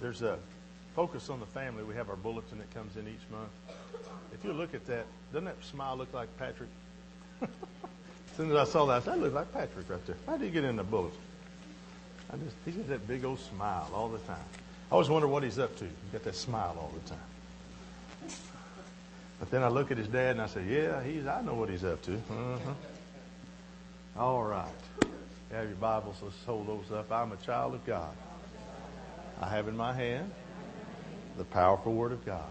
There's a focus on the family. We have our bulletin that comes in each month. If you look at that, doesn't that smile look like Patrick? as soon as I saw that, I said, that looks like Patrick right there. How did he get in the bulletin? I just, he got that big old smile all the time. I always wonder what he's up to. He's got that smile all the time. But then I look at his dad and I say, yeah, he's, I know what he's up to. Uh-huh. All right. You have your Bibles. Let's hold those up. I'm a child of God. I have in my hand the powerful Word of God.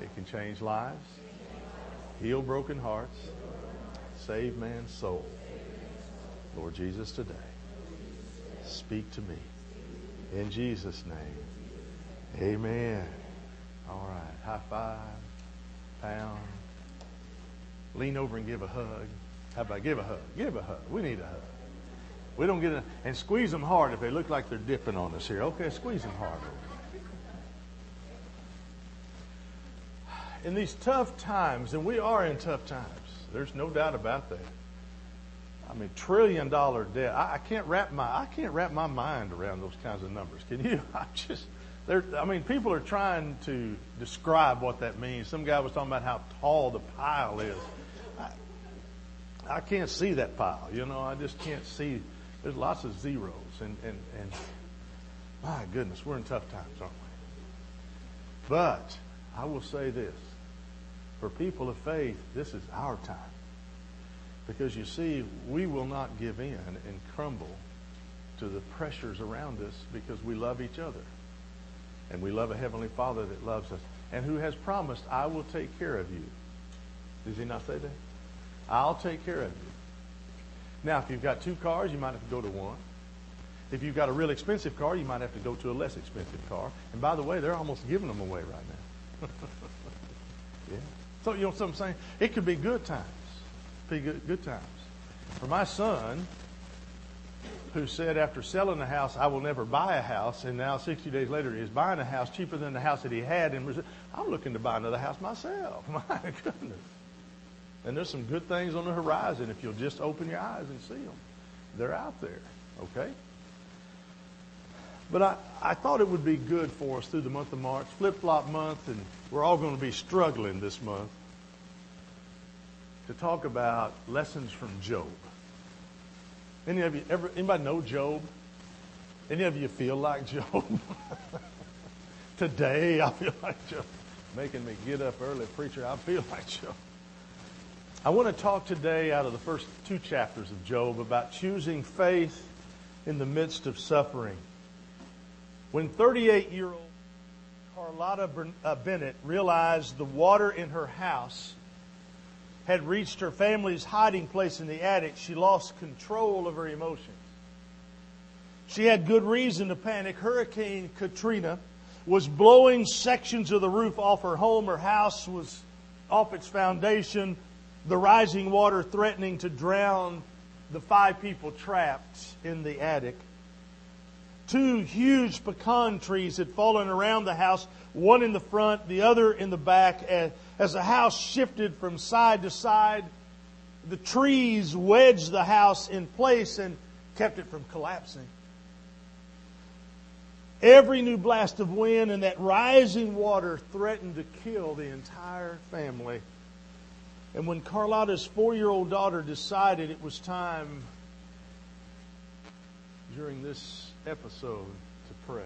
It can change lives, heal broken hearts, save man's soul. Lord Jesus, today, speak to me. In Jesus' name, amen. All right, high five, pound. Lean over and give a hug. How about give a hug? Give a hug. We need a hug. We don't get and squeeze them hard if they look like they're dipping on us here. Okay, squeeze them hard. In these tough times, and we are in tough times, there's no doubt about that. I mean, trillion dollar debt. I, I can't wrap my I can't wrap my mind around those kinds of numbers. Can you? I just there. I mean, people are trying to describe what that means. Some guy was talking about how tall the pile is. I, I can't see that pile. You know, I just can't see. There's lots of zeros, and and and my goodness, we're in tough times, aren't we? But I will say this: for people of faith, this is our time. Because you see, we will not give in and crumble to the pressures around us because we love each other. And we love a Heavenly Father that loves us and who has promised, I will take care of you. Does he not say that? I'll take care of you. Now, if you've got two cars, you might have to go to one. If you've got a real expensive car, you might have to go to a less expensive car. And by the way, they're almost giving them away right now. yeah. So, you know what I'm saying? It could be good times be good, good times. For my son, who said after selling the house, I will never buy a house, and now 60 days later he's buying a house cheaper than the house that he had. And I'm looking to buy another house myself. My goodness. And there's some good things on the horizon if you'll just open your eyes and see them. They're out there, okay? But I, I thought it would be good for us through the month of March, flip flop month, and we're all going to be struggling this month to talk about lessons from Job. Any of you ever anybody know Job? Any of you feel like Job? Today I feel like Job. Making me get up early, preacher. I feel like Job. I want to talk today out of the first two chapters of Job about choosing faith in the midst of suffering. When 38 year old Carlotta uh, Bennett realized the water in her house had reached her family's hiding place in the attic, she lost control of her emotions. She had good reason to panic. Hurricane Katrina was blowing sections of the roof off her home. Her house was off its foundation. The rising water threatening to drown the five people trapped in the attic. Two huge pecan trees had fallen around the house, one in the front, the other in the back. As the house shifted from side to side, the trees wedged the house in place and kept it from collapsing. Every new blast of wind and that rising water threatened to kill the entire family. And when Carlotta's four year old daughter decided it was time during this episode to pray,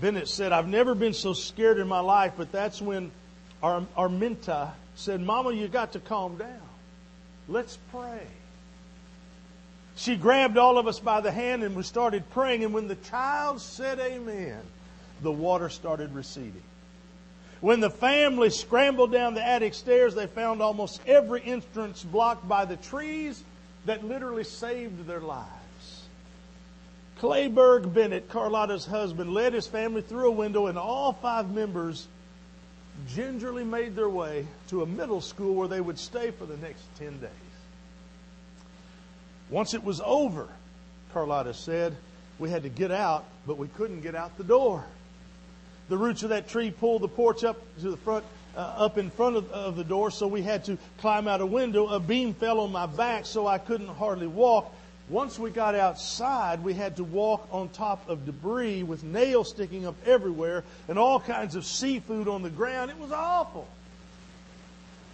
Bennett said, I've never been so scared in my life, but that's when our Arminta said, Mama, you got to calm down. Let's pray. She grabbed all of us by the hand and we started praying. And when the child said amen, the water started receding. When the family scrambled down the attic stairs, they found almost every entrance blocked by the trees that literally saved their lives. Clayberg Bennett, Carlotta's husband, led his family through a window, and all five members gingerly made their way to a middle school where they would stay for the next 10 days. Once it was over, Carlotta said, we had to get out, but we couldn't get out the door. The roots of that tree pulled the porch up to the front, uh, up in front of, of the door, so we had to climb out a window. A beam fell on my back, so I couldn't hardly walk. Once we got outside, we had to walk on top of debris with nails sticking up everywhere and all kinds of seafood on the ground. It was awful.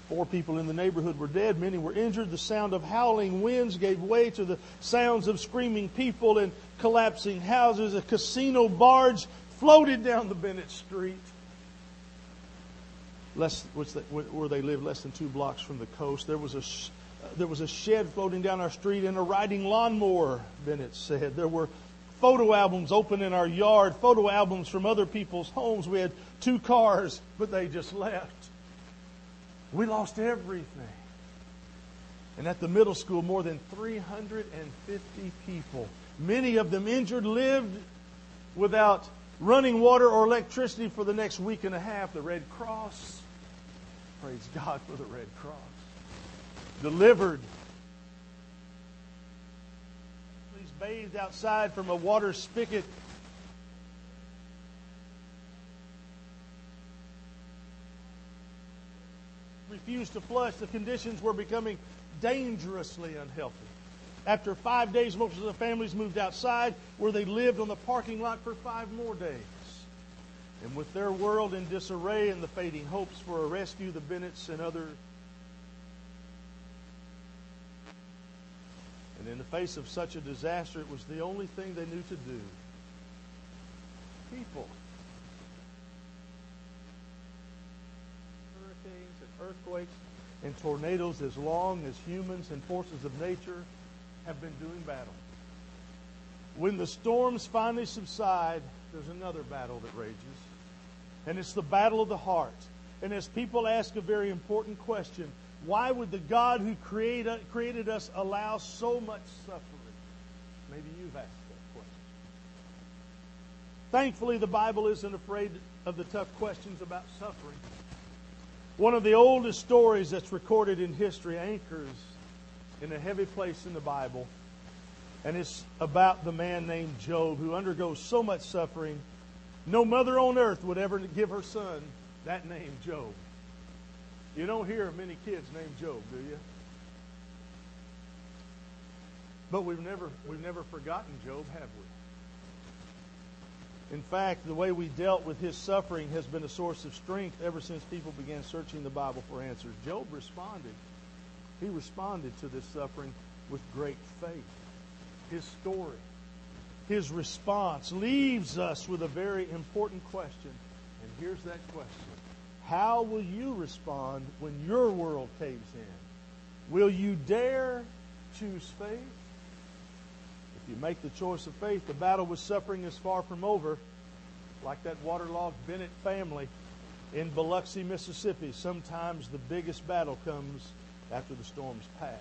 Four people in the neighborhood were dead. Many were injured. The sound of howling winds gave way to the sounds of screaming people and collapsing houses. A casino barge floated down the Bennett Street. Less, where they lived, less than two blocks from the coast. There was a uh, there was a shed floating down our street and a riding lawnmower, Bennett said. There were photo albums open in our yard, photo albums from other people's homes. We had two cars, but they just left. We lost everything. And at the middle school, more than 350 people, many of them injured, lived without running water or electricity for the next week and a half. The Red Cross, praise God for the Red Cross delivered. Please bathed outside from a water spigot. Refused to flush. The conditions were becoming dangerously unhealthy. After five days, most of the families moved outside where they lived on the parking lot for five more days. And with their world in disarray and the fading hopes for a rescue, the Bennetts and other And in the face of such a disaster, it was the only thing they knew to do. People. Hurricanes and earthquakes and tornadoes, as long as humans and forces of nature have been doing battle. When the storms finally subside, there's another battle that rages. And it's the battle of the heart. And as people ask a very important question, why would the God who created, uh, created us allow so much suffering? Maybe you've asked that question. Thankfully, the Bible isn't afraid of the tough questions about suffering. One of the oldest stories that's recorded in history anchors in a heavy place in the Bible. And it's about the man named Job who undergoes so much suffering. No mother on earth would ever give her son that name, Job. You don't hear many kids named Job, do you? But we've never we've never forgotten Job, have we? In fact, the way we dealt with his suffering has been a source of strength ever since people began searching the Bible for answers. Job responded. He responded to this suffering with great faith. His story, his response leaves us with a very important question. And here's that question how will you respond when your world caves in? Will you dare choose faith? If you make the choice of faith, the battle with suffering is far from over. Like that waterlogged Bennett family in Biloxi, Mississippi, sometimes the biggest battle comes after the storm's passed.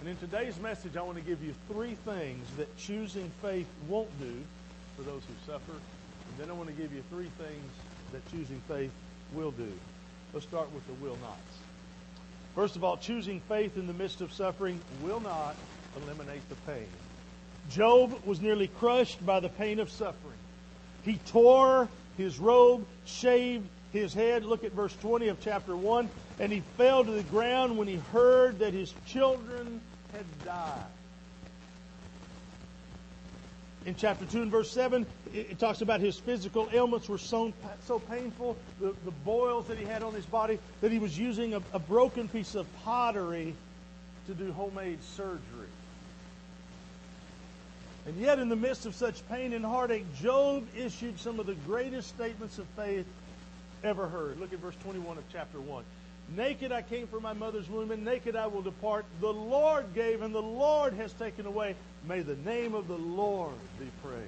And in today's message, I want to give you three things that choosing faith won't do for those who suffer. And then I want to give you three things that choosing faith will do. Let's start with the will nots. First of all, choosing faith in the midst of suffering will not eliminate the pain. Job was nearly crushed by the pain of suffering. He tore his robe, shaved his head. Look at verse 20 of chapter 1. And he fell to the ground when he heard that his children had died in chapter 2 and verse 7, it, talks about his physical ailments were so, so painful, the, the boils that he had on his body, that he was using a, a broken piece of pottery to do homemade surgery. And yet, in the midst of such pain and heartache, Job issued some of the greatest statements of faith ever heard. Look at verse 21 of chapter 1. Naked I came from my mother's womb, and naked I will depart. The Lord gave, and the Lord has taken away. May the name of the Lord be praised.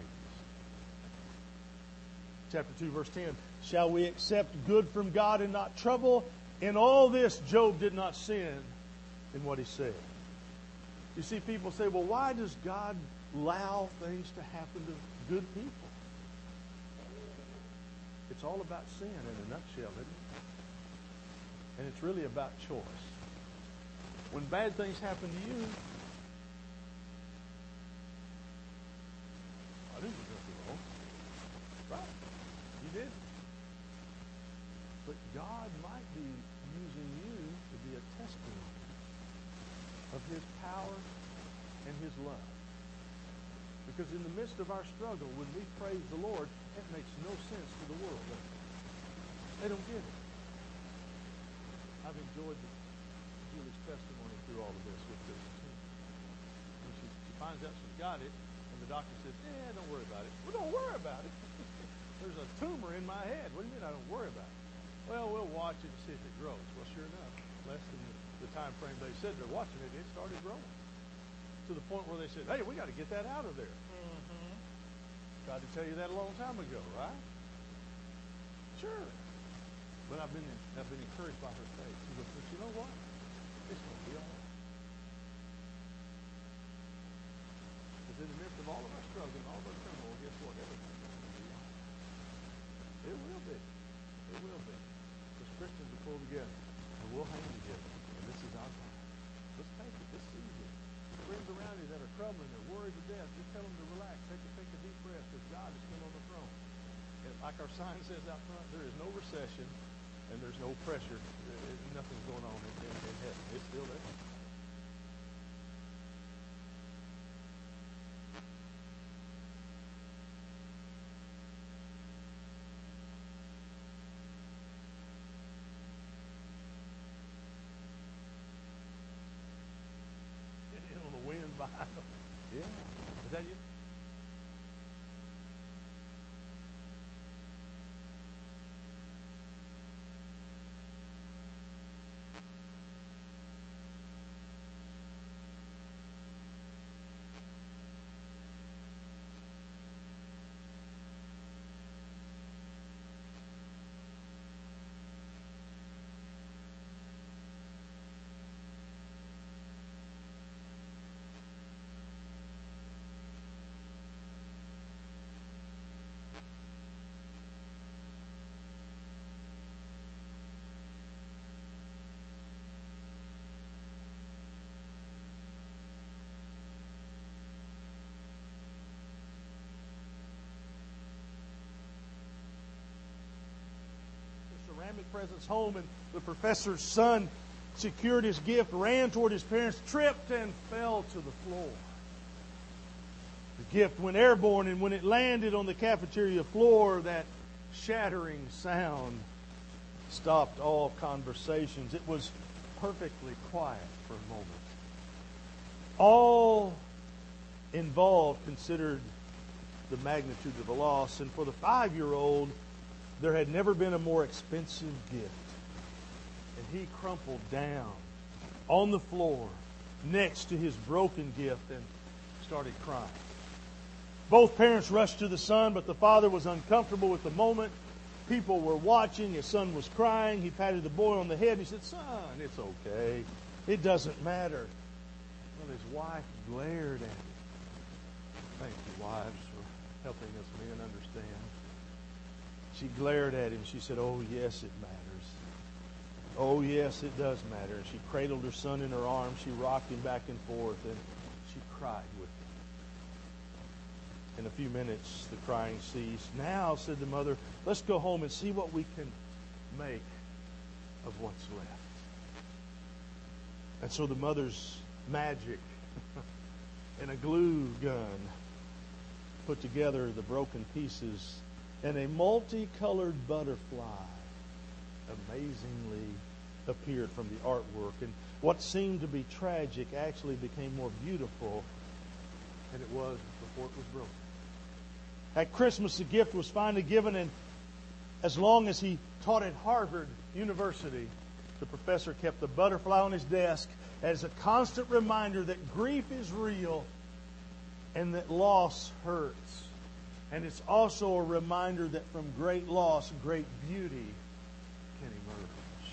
Chapter 2, verse 10. Shall we accept good from God and not trouble? In all this, Job did not sin in what he said. You see, people say, well, why does God allow things to happen to good people? It's all about sin in a nutshell, isn't it? And it's really about choice. When bad things happen to you, I didn't do nothing wrong. Right. You did. But God might be using you to be a testimony of his power and His love. Because in the midst of our struggle, when we praise the Lord, it makes no sense to the world. Does it? They don't get it. I've enjoyed the, Julie's testimony through all of this with this. When she, she finds out she's got it, and the doctor says, "Yeah, don't worry about it." Well, don't worry about it. There's a tumor in my head. What do you mean I don't worry about it? Well, we'll watch it and see if it grows. Well, sure enough, less than the time frame they said they're watching it, it started growing to the point where they said, "Hey, we got to get that out of there." Mm-hmm. I tried to tell you that a long time ago, right? Sure. But I've been I've been encouraged by her faith. She goes, "But you know what? It's going to be all right." Because in the midst of all of our struggle and all of our turmoil, guess what? Everything's going to be all right. It will be. It will be. Because Christians will pull together and we'll hang together. And this is our time. Let's take it. Let's seize it. Friends around you that are troubling, they're worried to death, just tell them to relax. Take a, take a deep breath because God is still on the throne. And like our sign says out front, there is no recession and there's no pressure. Nothing's going on in, in, in heaven. It's still there. on the wind behind them. Yeah. Is that you? Presence home, and the professor's son secured his gift, ran toward his parents, tripped, and fell to the floor. The gift went airborne, and when it landed on the cafeteria floor, that shattering sound stopped all conversations. It was perfectly quiet for a moment. All involved considered the magnitude of the loss, and for the five year old, there had never been a more expensive gift. And he crumpled down on the floor next to his broken gift and started crying. Both parents rushed to the son, but the father was uncomfortable with the moment. People were watching. His son was crying. He patted the boy on the head. He said, Son, it's okay. It doesn't matter. Well, his wife glared at him. Thank you, wives, for helping us men understand. She glared at him. She said, Oh, yes, it matters. Oh, yes, it does matter. And she cradled her son in her arms. She rocked him back and forth, and she cried with him. In a few minutes, the crying ceased. Now, said the mother, let's go home and see what we can make of what's left. And so the mother's magic and a glue gun put together the broken pieces and a multicolored butterfly amazingly appeared from the artwork. And what seemed to be tragic actually became more beautiful than it was before it was broken. At Christmas, the gift was finally given, and as long as he taught at Harvard University, the professor kept the butterfly on his desk as a constant reminder that grief is real and that loss hurts. And it's also a reminder that from great loss, great beauty can emerge.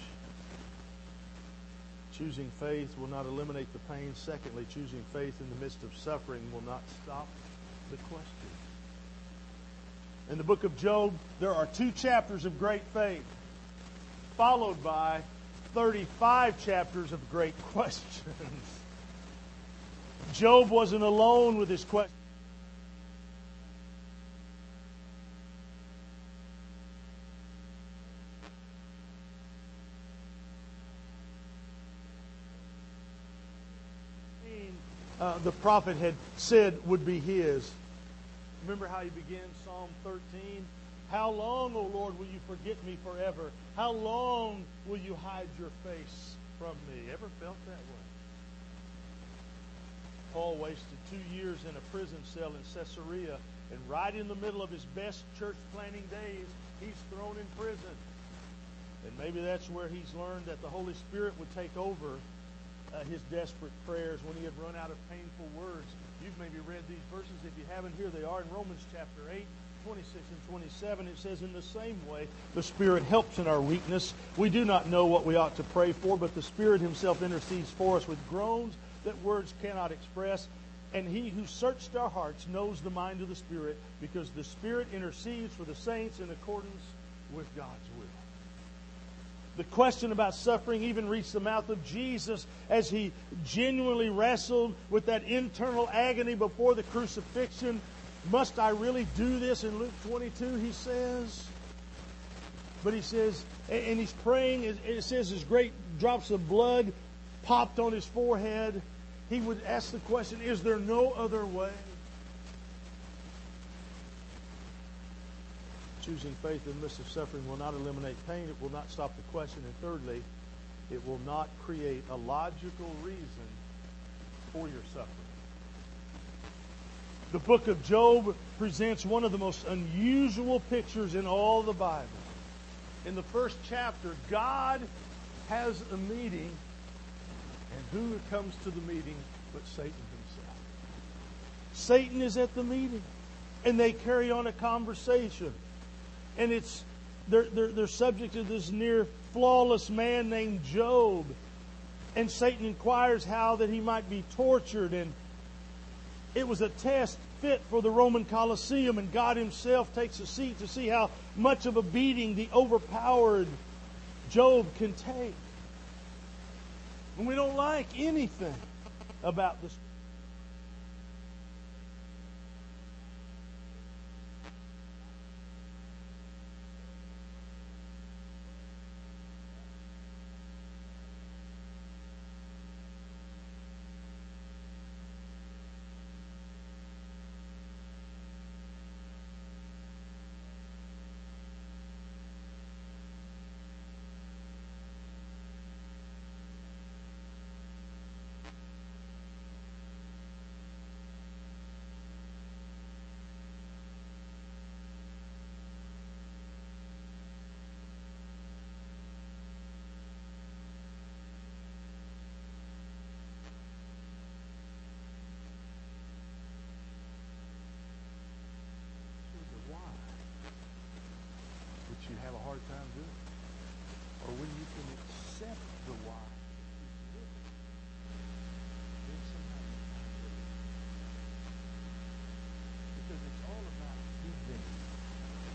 Choosing faith will not eliminate the pain. Secondly, choosing faith in the midst of suffering will not stop the question. In the book of Job, there are two chapters of great faith, followed by 35 chapters of great questions. Job wasn't alone with his questions. Uh, the prophet had said would be his. Remember how he began Psalm 13? How long, O Lord, will you forget me forever? How long will you hide your face from me? Ever felt that way? Paul wasted two years in a prison cell in Caesarea, and right in the middle of his best church planting days, he's thrown in prison. And maybe that's where he's learned that the Holy Spirit would take over uh, his desperate prayers when he had run out of painful words. You've maybe read these verses. If you haven't, here they are in Romans chapter 8. 26 and 27, it says, In the same way, the Spirit helps in our weakness. We do not know what we ought to pray for, but the Spirit Himself intercedes for us with groans that words cannot express. And He who searched our hearts knows the mind of the Spirit, because the Spirit intercedes for the saints in accordance with God's will. The question about suffering even reached the mouth of Jesus as he genuinely wrestled with that internal agony before the crucifixion. Must I really do this? In Luke 22, he says. But he says, and he's praying, it says his great drops of blood popped on his forehead. He would ask the question, Is there no other way? Choosing faith in the midst of suffering will not eliminate pain. It will not stop the question. And thirdly, it will not create a logical reason for your suffering. The book of Job presents one of the most unusual pictures in all the Bible. In the first chapter, God has a meeting, and who comes to the meeting but Satan himself? Satan is at the meeting, and they carry on a conversation and it's they're, they're, they're subject to this near flawless man named Job. And Satan inquires how that he might be tortured. And it was a test fit for the Roman Colosseum, and God Himself takes a seat to see how much of a beating the overpowered Job can take. And we don't like anything about this. you have a hard time doing. Or when you can accept the why. Because it's all about giving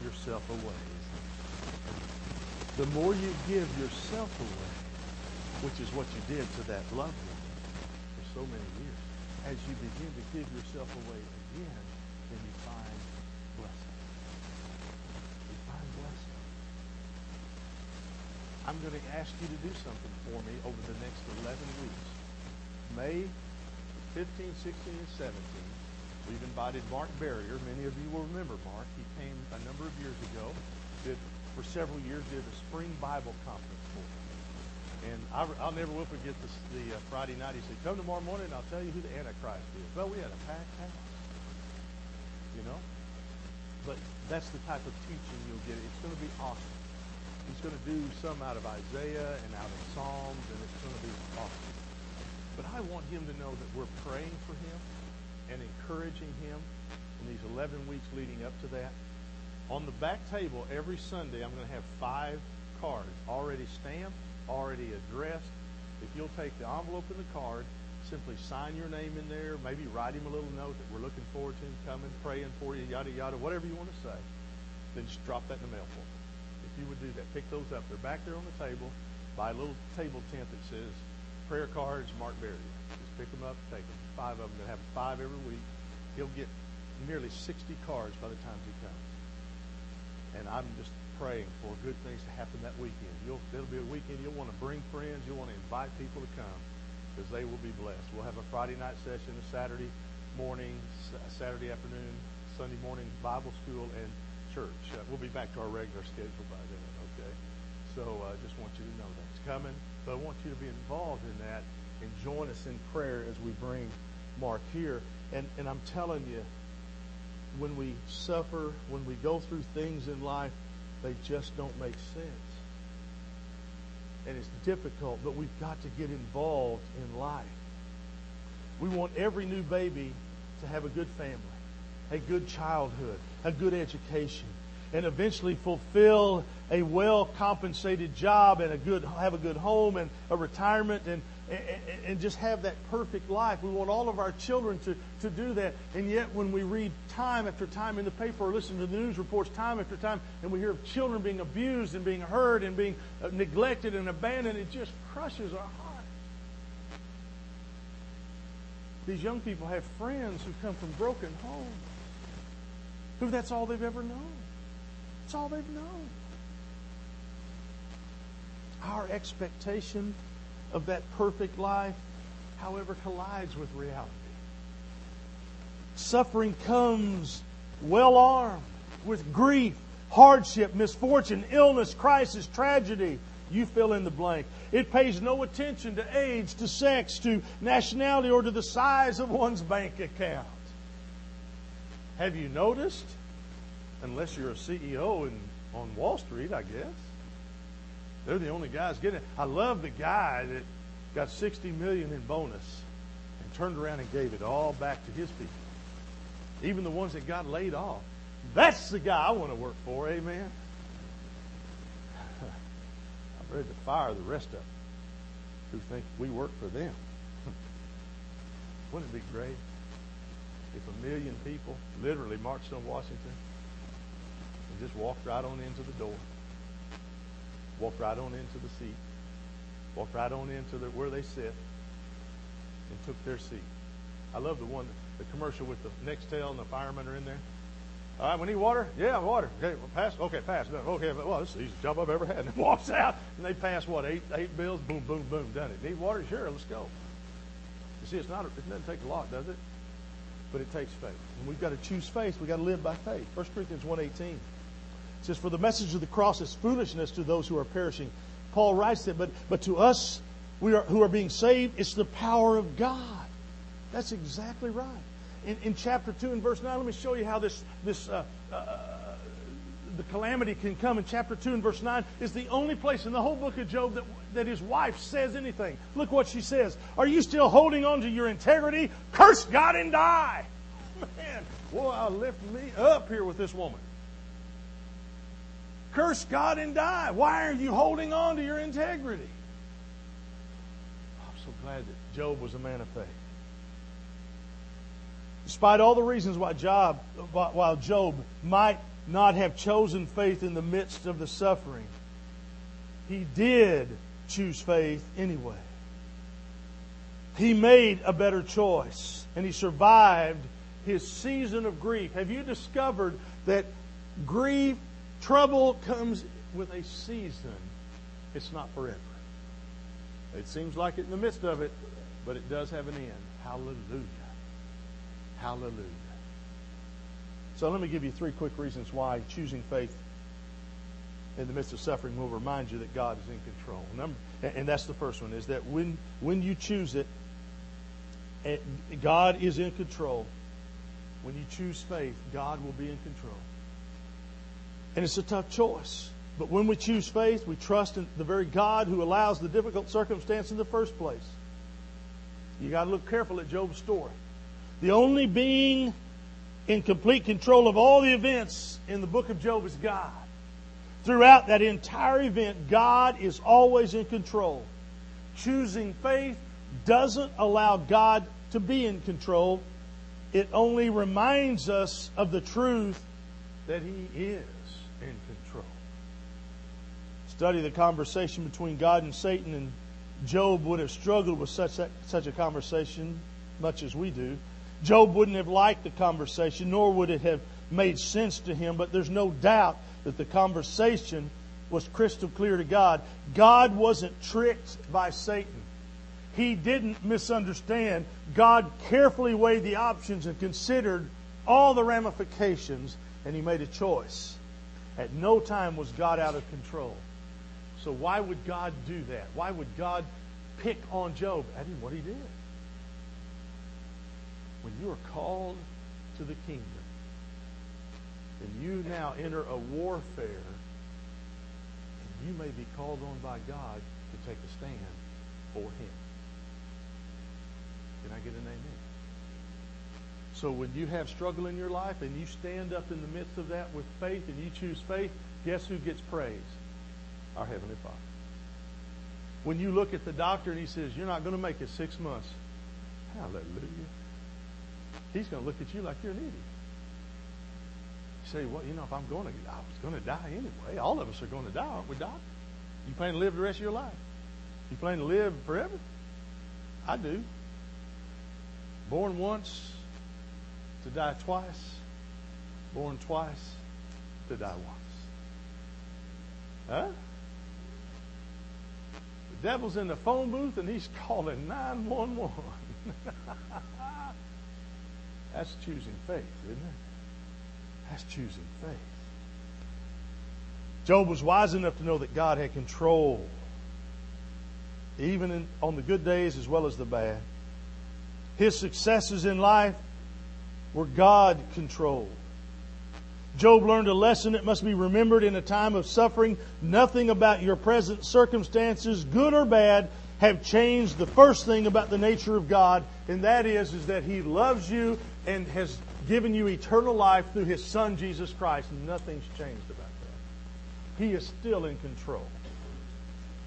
yourself away. The more you give yourself away, which is what you did to that loved one for so many years, as you begin to give yourself away again, then you find blessing. You find blessing. I'm going to ask you to do something for me over the next 11 weeks. May 15, 16, and 17. We've invited Mark Barrier. Many of you will remember Mark. He came a number of years ago. Did for several years did a spring Bible conference for us. And I, will never will forget this, the uh, Friday night. He said, "Come tomorrow morning, and I'll tell you who the Antichrist is." Well, we had a packed house, you know. But that's the type of teaching you'll get. It's going to be awesome. He's going to do some out of Isaiah and out of Psalms, and it's going to be awesome. But I want him to know that we're praying for him and encouraging him in these 11 weeks leading up to that. On the back table every Sunday, I'm going to have five cards already stamped, already addressed. If you'll take the envelope and the card, simply sign your name in there, maybe write him a little note that we're looking forward to him coming, praying for you, yada, yada, whatever you want to say. Then just drop that in the mail for me If you would do that. Pick those up. They're back there on the table by a little table tent that says prayer cards, Mark Barrier. Just pick them up, take them. Five of them. They'll have five every week. He'll get nearly 60 cards by the time he comes. And I'm just praying for good things to happen that weekend. You'll, it'll be a weekend you'll want to bring friends. You'll want to invite people to come. because they will be blessed. We'll have a Friday night session, a Saturday morning, Saturday afternoon, Sunday morning Bible school and church. Uh, we'll be back to our regular schedule by then, okay? So I uh, just want you to know that's coming. But I want you to be involved in that and join us in prayer as we bring Mark here. And, and I'm telling you, when we suffer, when we go through things in life, they just don't make sense. And it's difficult, but we've got to get involved in life. We want every new baby to have a good family, a good childhood, a good education, and eventually fulfill a well compensated job and a good have a good home and a retirement and, and, and just have that perfect life. We want all of our children to, to do that. And yet when we read time after time in the paper or listen to the news reports time after time and we hear of children being abused and being hurt and being uh, neglected and abandoned, it just crushes our heart. These young people have friends who come from broken homes, who that's all they've ever known. That's all they've known. Our expectation of that perfect life, however, collides with reality. Suffering comes well armed with grief, hardship, misfortune, illness, crisis, tragedy. You fill in the blank. It pays no attention to age, to sex, to nationality, or to the size of one's bank account. Have you noticed? Unless you're a CEO in, on Wall Street, I guess. They're the only guys getting it. I love the guy that got 60 million in bonus and turned around and gave it all back to his people. Even the ones that got laid off. That's the guy I want to work for, amen. I'm ready to fire the rest of them who think we work for them. Wouldn't it be great if a million people literally marched on Washington and just walked right on into the door, walked right on into the seat, walked right on into the, where they sit, and took their seat. I love the one, the commercial with the Nextel and the firemen are in there. All right, we need water? Yeah, water. Okay, well, pass. Okay, pass. Okay, well, this is the easiest job I've ever had. And walks out, and they pass what eight eight bills. Boom, boom, boom, done it. Need water? Sure, let's go. You see, it's not. It doesn't take a lot, does it? But it takes faith, and we've got to choose faith. We've got to live by faith. 1 Corinthians one eighteen says, "For the message of the cross is foolishness to those who are perishing." Paul writes that, but but to us, we are who are being saved, it's the power of God. That's exactly right in, in chapter 2 and verse 9, let me show you how this, this uh, uh, the calamity can come in chapter 2 and verse 9 is the only place in the whole book of Job that, that his wife says anything. Look what she says. Are you still holding on to your integrity? Curse God and die. Man, boy, I lift me up here with this woman. Curse God and die. Why are you holding on to your integrity? I'm so glad that Job was a man of faith. Despite all the reasons why Job, while Job might not have chosen faith in the midst of the suffering, he did choose faith anyway. He made a better choice and he survived his season of grief. Have you discovered that grief, trouble comes with a season? It's not forever. It seems like it in the midst of it, but it does have an end. Hallelujah. Hallelujah. So let me give you three quick reasons why choosing faith in the midst of suffering will remind you that God is in control. Number, and that's the first one, is that when, when you choose it, God is in control. When you choose faith, God will be in control. And it's a tough choice. But when we choose faith, we trust in the very God who allows the difficult circumstance in the first place. You got to look careful at Job's story. The only being in complete control of all the events in the book of Job is God. Throughout that entire event, God is always in control. Choosing faith doesn't allow God to be in control. It only reminds us of the truth that He is. Study the conversation between God and Satan, and Job would have struggled with such a, such a conversation much as we do. Job wouldn't have liked the conversation, nor would it have made sense to him, but there's no doubt that the conversation was crystal clear to God. God wasn't tricked by Satan. he didn't misunderstand. God carefully weighed the options and considered all the ramifications, and he made a choice. At no time was God out of control. So why would God do that? Why would God pick on Job? That is what he did. When you are called to the kingdom, and you now enter a warfare, and you may be called on by God to take a stand for him. Can I get an amen? So when you have struggle in your life and you stand up in the midst of that with faith and you choose faith, guess who gets praise? Our Heavenly Father. When you look at the doctor and he says, You're not going to make it six months, hallelujah. He's going to look at you like you're an idiot. You say, Well, you know, if I'm going to, I was going to die anyway. All of us are going to die, aren't we, Doc? You plan to live the rest of your life? You plan to live forever? I do. Born once to die twice, born twice to die once. Huh? Devil's in the phone booth and he's calling 911. That's choosing faith, isn't it? That's choosing faith. Job was wise enough to know that God had control, even in, on the good days as well as the bad. His successes in life were God controlled. Job learned a lesson that must be remembered in a time of suffering. Nothing about your present circumstances, good or bad, have changed the first thing about the nature of God, and that is, is that He loves you and has given you eternal life through His Son, Jesus Christ. Nothing's changed about that. He is still in control.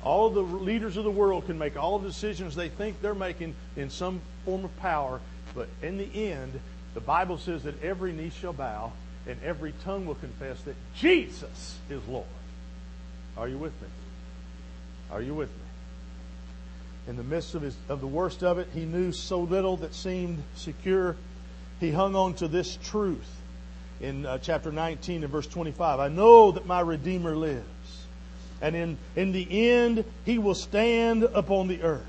All the leaders of the world can make all the decisions they think they're making in some form of power, but in the end, the Bible says that every knee shall bow and every tongue will confess that Jesus is Lord. Are you with me? Are you with me? In the midst of, his, of the worst of it, he knew so little that seemed secure. He hung on to this truth in uh, chapter 19 and verse 25. I know that my Redeemer lives, and in, in the end, he will stand upon the earth.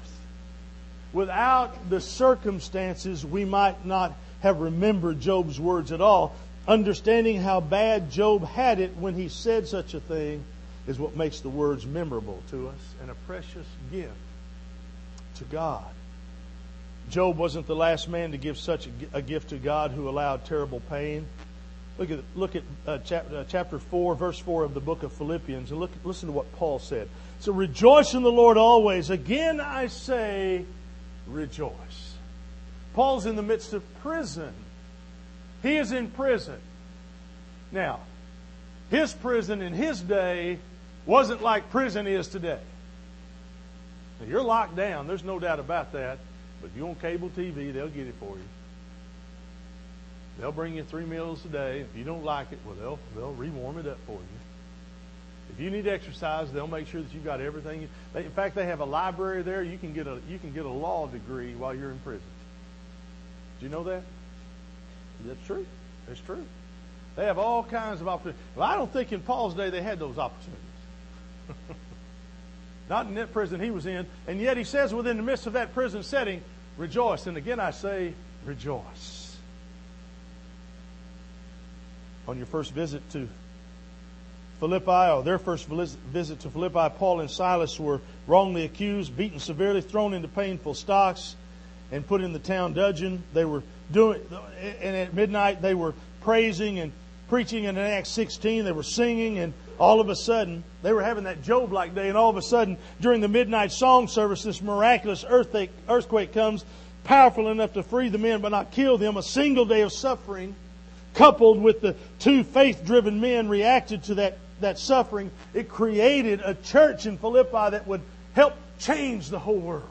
Without the circumstances, we might not have remembered Job's words at all. Understanding how bad Job had it when he said such a thing is what makes the words memorable to us and a precious gift to God. Job wasn't the last man to give such a gift to God who allowed terrible pain. Look at look at uh, chapter, uh, chapter four, verse four of the book of Philippians, and look listen to what Paul said. So rejoice in the Lord always. Again, I say, rejoice. Paul's in the midst of prison. He is in prison. Now, his prison in his day wasn't like prison is today. Now, you're locked down, there's no doubt about that. But if you're on cable TV, they'll get it for you. They'll bring you three meals a day. If you don't like it, well, they'll, they'll rewarm it up for you. If you need exercise, they'll make sure that you've got everything. in fact, they have a library there. You can get a you can get a law degree while you're in prison. Do you know that? That's true. That's true. They have all kinds of opportunities. Well, I don't think in Paul's day they had those opportunities. Not in that prison he was in. And yet he says within the midst of that prison setting, rejoice. And again I say, rejoice. On your first visit to Philippi, or their first visit to Philippi, Paul and Silas were wrongly accused, beaten severely, thrown into painful stocks and put in the town dungeon. They were doing, and at midnight they were praising and preaching. In Acts 16, they were singing, and all of a sudden, they were having that Job like day, and all of a sudden, during the midnight song service, this miraculous earthquake, earthquake comes, powerful enough to free the men but not kill them. A single day of suffering, coupled with the two faith driven men, reacted to that, that suffering. It created a church in Philippi that would help change the whole world.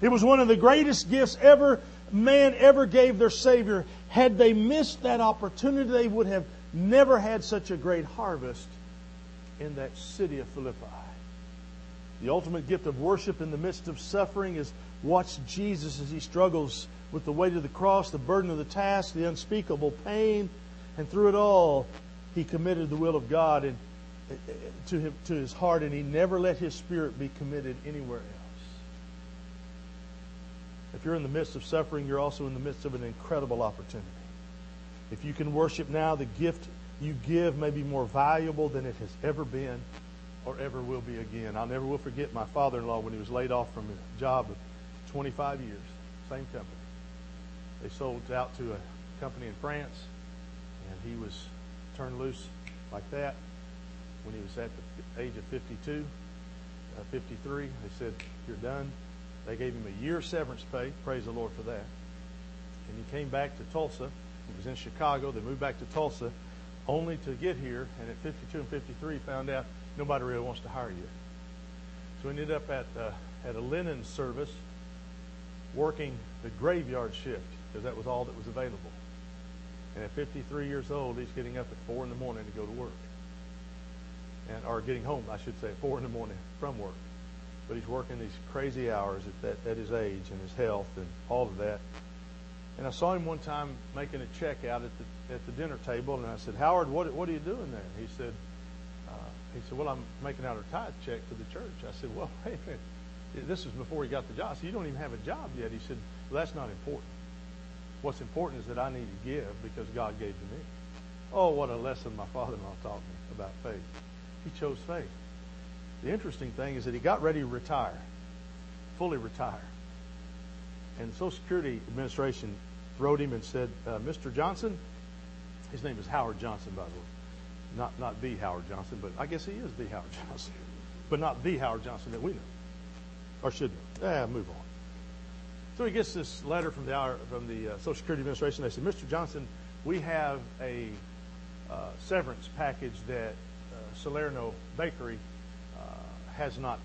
It was one of the greatest gifts ever man ever gave their Savior. Had they missed that opportunity, they would have never had such a great harvest in that city of Philippi. The ultimate gift of worship in the midst of suffering is watch Jesus as he struggles with the weight of the cross, the burden of the task, the unspeakable pain, and through it all, he committed the will of God to his heart, and he never let his spirit be committed anywhere else. If you're in the midst of suffering, you're also in the midst of an incredible opportunity. If you can worship now, the gift you give may be more valuable than it has ever been or ever will be again. I never will forget my father in law when he was laid off from a job of 25 years, same company. They sold out to a company in France, and he was turned loose like that when he was at the age of 52, uh, 53. They said, You're done. They gave him a year severance pay. Praise the Lord for that. And he came back to Tulsa. He was in Chicago. They moved back to Tulsa only to get here. And at 52 and 53, found out nobody really wants to hire you. So he ended up at, uh, at a linen service working the graveyard shift because that was all that was available. And at 53 years old, he's getting up at 4 in the morning to go to work. And, or getting home, I should say, at 4 in the morning from work. But he's working these crazy hours at, that, at his age and his health and all of that. And I saw him one time making a check out at the, at the dinner table, and I said, Howard, what, what are you doing there? He said, uh, he said, well, I'm making out a tithe check to the church. I said, well, hey, this was before he got the job, so you don't even have a job yet. He said, well, that's not important. What's important is that I need to give because God gave to me. Oh, what a lesson my father-in-law taught me about faith. He chose faith. The interesting thing is that he got ready to retire, fully retire. And the Social Security Administration wrote him and said, uh, Mr. Johnson, his name is Howard Johnson, by the way. Not, not the Howard Johnson, but I guess he is the Howard Johnson. But not the Howard Johnson that we know. Or should know. Eh, move on. So he gets this letter from the, from the uh, Social Security Administration. They said, Mr. Johnson, we have a uh, severance package that uh, Salerno Bakery has not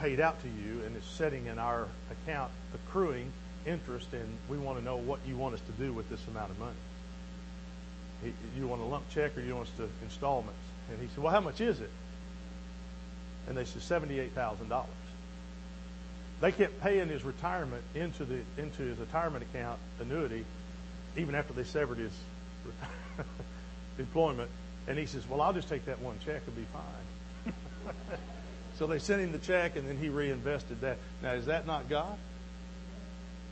paid out to you and is setting in our account accruing interest, and we want to know what you want us to do with this amount of money. He, you want a lump check or you want us to installments? And he said, Well, how much is it? And they said, $78,000. They kept paying his retirement into, the, into his retirement account annuity even after they severed his employment. And he says, Well, I'll just take that one check and be fine. so they sent him the check and then he reinvested that. Now, is that not God?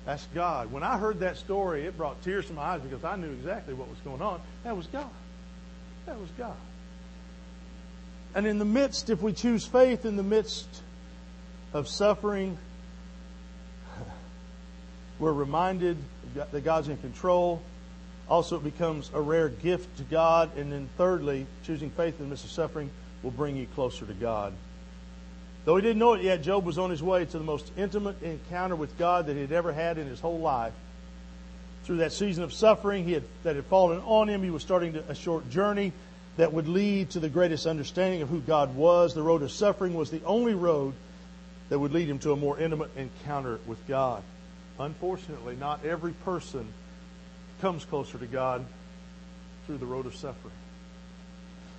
That's God. When I heard that story, it brought tears to my eyes because I knew exactly what was going on. That was God. That was God. And in the midst, if we choose faith in the midst of suffering, we're reminded that God's in control. Also, it becomes a rare gift to God. And then, thirdly, choosing faith in the midst of suffering will bring you closer to God. Though he didn't know it yet, Job was on his way to the most intimate encounter with God that he had ever had in his whole life. Through that season of suffering had, that had fallen on him, he was starting to, a short journey that would lead to the greatest understanding of who God was. The road of suffering was the only road that would lead him to a more intimate encounter with God. Unfortunately, not every person comes closer to God through the road of suffering.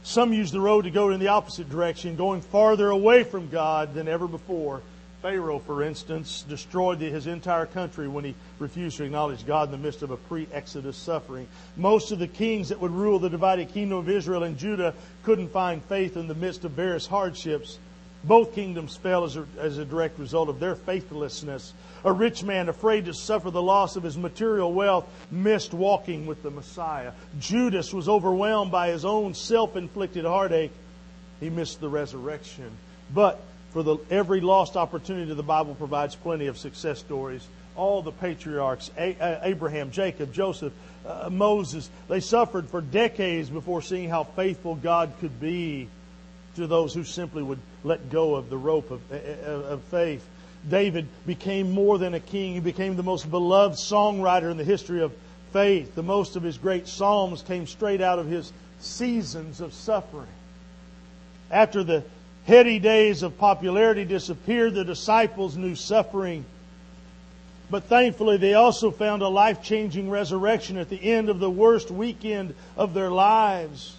Some use the road to go in the opposite direction, going farther away from God than ever before. Pharaoh, for instance, destroyed his entire country when he refused to acknowledge God in the midst of a pre Exodus suffering. Most of the kings that would rule the divided kingdom of Israel and Judah couldn't find faith in the midst of various hardships. Both kingdoms fell as a, as a direct result of their faithlessness. A rich man, afraid to suffer the loss of his material wealth, missed walking with the Messiah. Judas was overwhelmed by his own self inflicted heartache. He missed the resurrection. But for the, every lost opportunity, the Bible provides plenty of success stories. All the patriarchs, Abraham, Jacob, Joseph, uh, Moses, they suffered for decades before seeing how faithful God could be to those who simply would let go of the rope of, of faith. David became more than a king. He became the most beloved songwriter in the history of faith. The most of his great psalms came straight out of his seasons of suffering. After the heady days of popularity disappeared, the disciples knew suffering. But thankfully, they also found a life changing resurrection at the end of the worst weekend of their lives.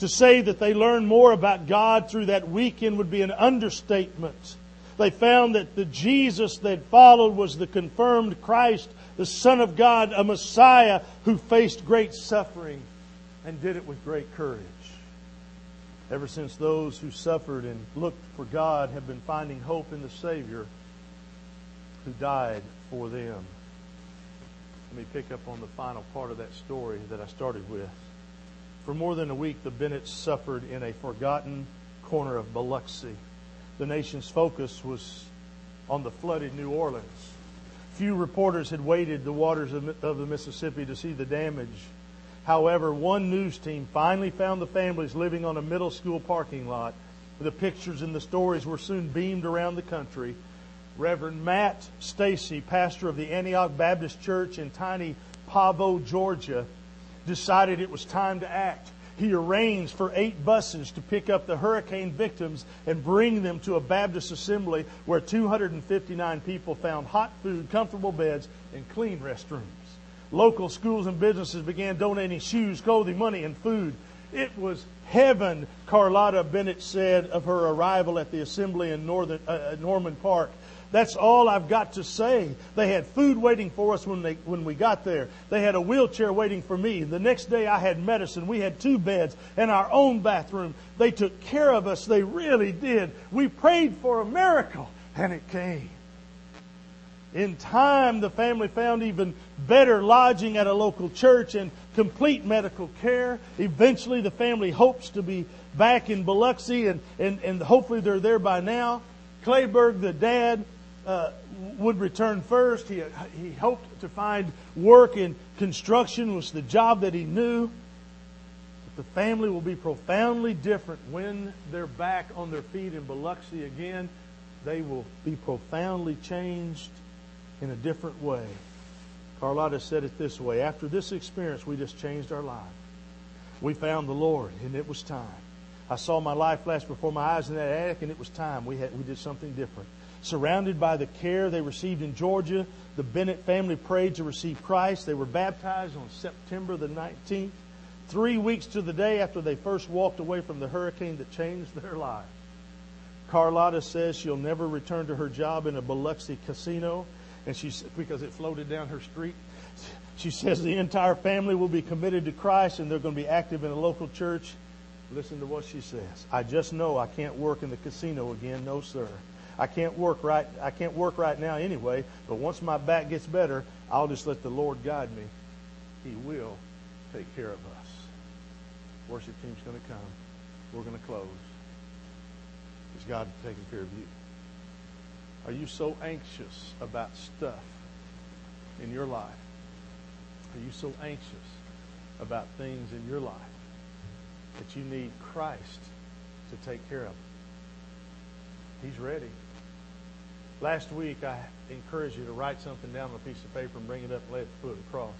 To say that they learned more about God through that weekend would be an understatement. They found that the Jesus they followed was the confirmed Christ, the Son of God, a Messiah who faced great suffering and did it with great courage. Ever since those who suffered and looked for God have been finding hope in the Savior who died for them. Let me pick up on the final part of that story that I started with. For more than a week, the Bennetts suffered in a forgotten corner of Biloxi. The nation's focus was on the flooded New Orleans. Few reporters had waded the waters of the Mississippi to see the damage. However, one news team finally found the families living on a middle school parking lot. The pictures and the stories were soon beamed around the country. Reverend Matt Stacy, pastor of the Antioch Baptist Church in tiny Pavo, Georgia, decided it was time to act. He arranged for eight buses to pick up the hurricane victims and bring them to a Baptist assembly where 259 people found hot food, comfortable beds, and clean restrooms. Local schools and businesses began donating shoes, clothing, money, and food. It was heaven, Carlotta Bennett said of her arrival at the assembly in Northern, uh, uh Norman Park. That's all I've got to say. They had food waiting for us when, they, when we got there. They had a wheelchair waiting for me. The next day I had medicine. We had two beds and our own bathroom. They took care of us. They really did. We prayed for a miracle and it came. In time, the family found even better lodging at a local church and complete medical care. Eventually, the family hopes to be back in Biloxi, and, and, and hopefully they're there by now. Clayberg, the dad, uh, would return first. He, he hoped to find work in construction, was the job that he knew. But the family will be profoundly different when they're back on their feet in Biloxi again. They will be profoundly changed in a different way. Carlotta said it this way After this experience, we just changed our life. We found the Lord, and it was time. I saw my life flash before my eyes in that attic, and it was time. We, had, we did something different. Surrounded by the care they received in Georgia, the Bennett family prayed to receive Christ. They were baptized on September the 19th, three weeks to the day after they first walked away from the hurricane that changed their life. Carlotta says she'll never return to her job in a Biloxi casino, and she because it floated down her street. She says the entire family will be committed to Christ and they're going to be active in a local church. Listen to what she says. I just know I can't work in the casino again. No, sir. I can't work right. I can't work right now anyway. But once my back gets better, I'll just let the Lord guide me. He will take care of us. Worship team's going to come. We're going to close. Is God taking care of you? Are you so anxious about stuff in your life? Are you so anxious about things in your life that you need Christ to take care of? He's ready. Last week, I encouraged you to write something down on a piece of paper and bring it up and lay it foot of the cross.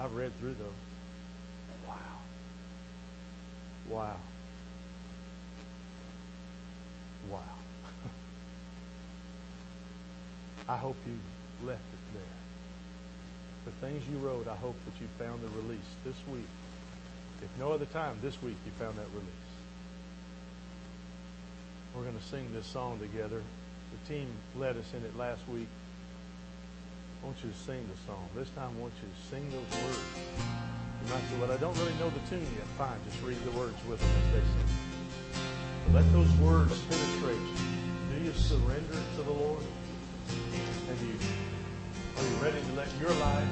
I've read through those. Wow. Wow. Wow. I hope you left it there. The things you wrote, I hope that you found the release this week. If no other time, this week you found that release. We're going to sing this song together. The team led us in it last week. I want you to sing the song. This time I want you to sing those words. You might say, well, I don't really know the tune yet. Fine, just read the words with them as they sing. But let those words penetrate you. Do you surrender to the Lord? And you are you ready to let your life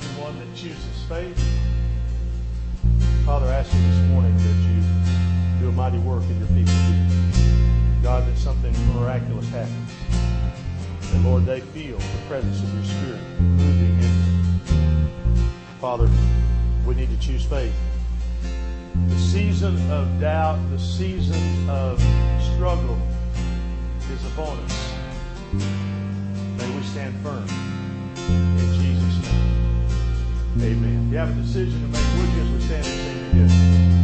be one that chooses faith? Father, I ask you this morning that you do a mighty work in your people here. God, that something miraculous happens. And Lord, they feel the presence of your Spirit moving in them. Father, we need to choose faith. The season of doubt, the season of struggle is upon us. May we stand firm. In Jesus' name. Amen. If you have a decision to make, would you we stand